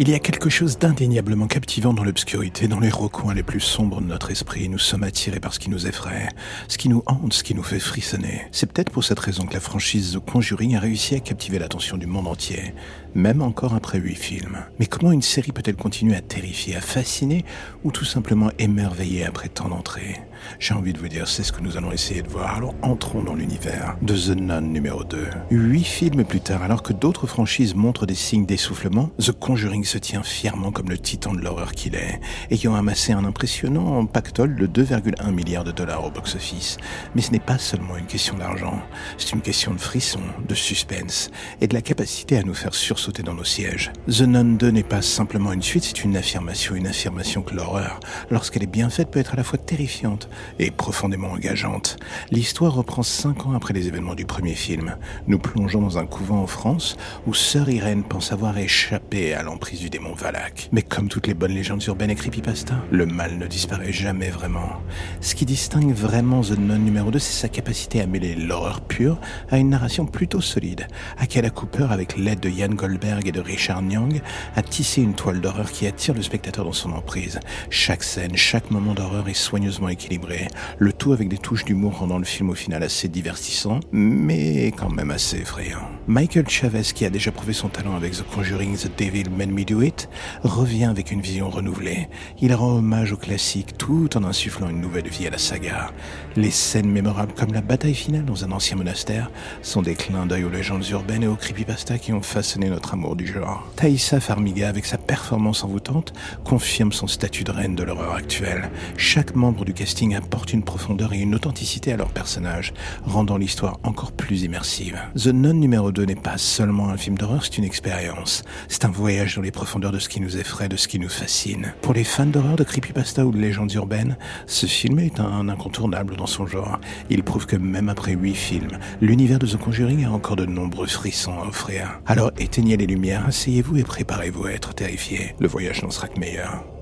Il y a quelque chose d'indéniablement captivant dans l'obscurité, dans les recoins les plus sombres de notre esprit. Nous sommes attirés par ce qui nous effraie, ce qui nous hante, ce qui nous fait frissonner. C'est peut-être pour cette raison que la franchise The Conjuring a réussi à captiver l'attention du monde entier, même encore après huit films. Mais comment une série peut-elle continuer à terrifier, à fasciner, ou tout simplement émerveiller après tant d'entrées? J'ai envie de vous dire, c'est ce que nous allons essayer de voir. Alors entrons dans l'univers de The Nun numéro 2. Huit films plus tard, alors que d'autres franchises montrent des signes d'essoufflement, The Conjuring se tient fièrement comme le titan de l'horreur qu'il est, ayant amassé un impressionnant pactole de 2,1 milliards de dollars au box-office. Mais ce n'est pas seulement une question d'argent, c'est une question de frisson, de suspense et de la capacité à nous faire sursauter dans nos sièges. The Nun 2 n'est pas simplement une suite, c'est une affirmation, une affirmation que l'horreur, lorsqu'elle est bien faite, peut être à la fois terrifiante et profondément engageante. L'histoire reprend cinq ans après les événements du premier film. Nous plongeons dans un couvent en France où Sœur Irène pense avoir échappé à l'emprise du démon Valak. Mais comme toutes les bonnes légendes urbaines et creepypasta, le mal ne disparaît jamais vraiment. Ce qui distingue vraiment The Nun numéro 2, c'est sa capacité à mêler l'horreur pure à une narration plutôt solide. Akela Cooper, avec l'aide de Ian Goldberg et de Richard Nyang, a tissé une toile d'horreur qui attire le spectateur dans son emprise. Chaque scène, chaque moment d'horreur est soigneusement équilibré, le tout avec des touches d'humour rendant le film au final assez divertissant, mais quand même assez effrayant. Michael Chavez, qui a déjà prouvé son talent avec The Conjuring, The Devil Made Me Do It, revient avec une vision renouvelée. Il rend hommage au classique tout en insufflant une nouvelle vie à la saga. Les scènes mémorables comme la bataille finale dans un ancien monastère sont des clins d'œil aux légendes urbaines et aux creepypasta qui ont façonné notre amour du genre. Thaïsa Farmiga, avec sa performance envoûtante, confirme son statut de reine de l'horreur actuelle. Chaque membre du casting apporte une profondeur et une authenticité à leur personnage, rendant l'histoire encore plus immersive. The Nun numéro 2 n'est pas seulement un film d'horreur, c'est une expérience. C'est un voyage dans les profondeurs de ce qui nous effraie, de ce qui nous fascine. Pour les fans d'horreur, de creepypasta ou de légendes urbaines, ce film est un incontournable dans son genre. Il prouve que même après huit films, l'univers de The Conjuring a encore de nombreux frissons à offrir. Alors éteignez les lumières, asseyez-vous et préparez-vous à être terrifiés. Le voyage n'en sera que meilleur.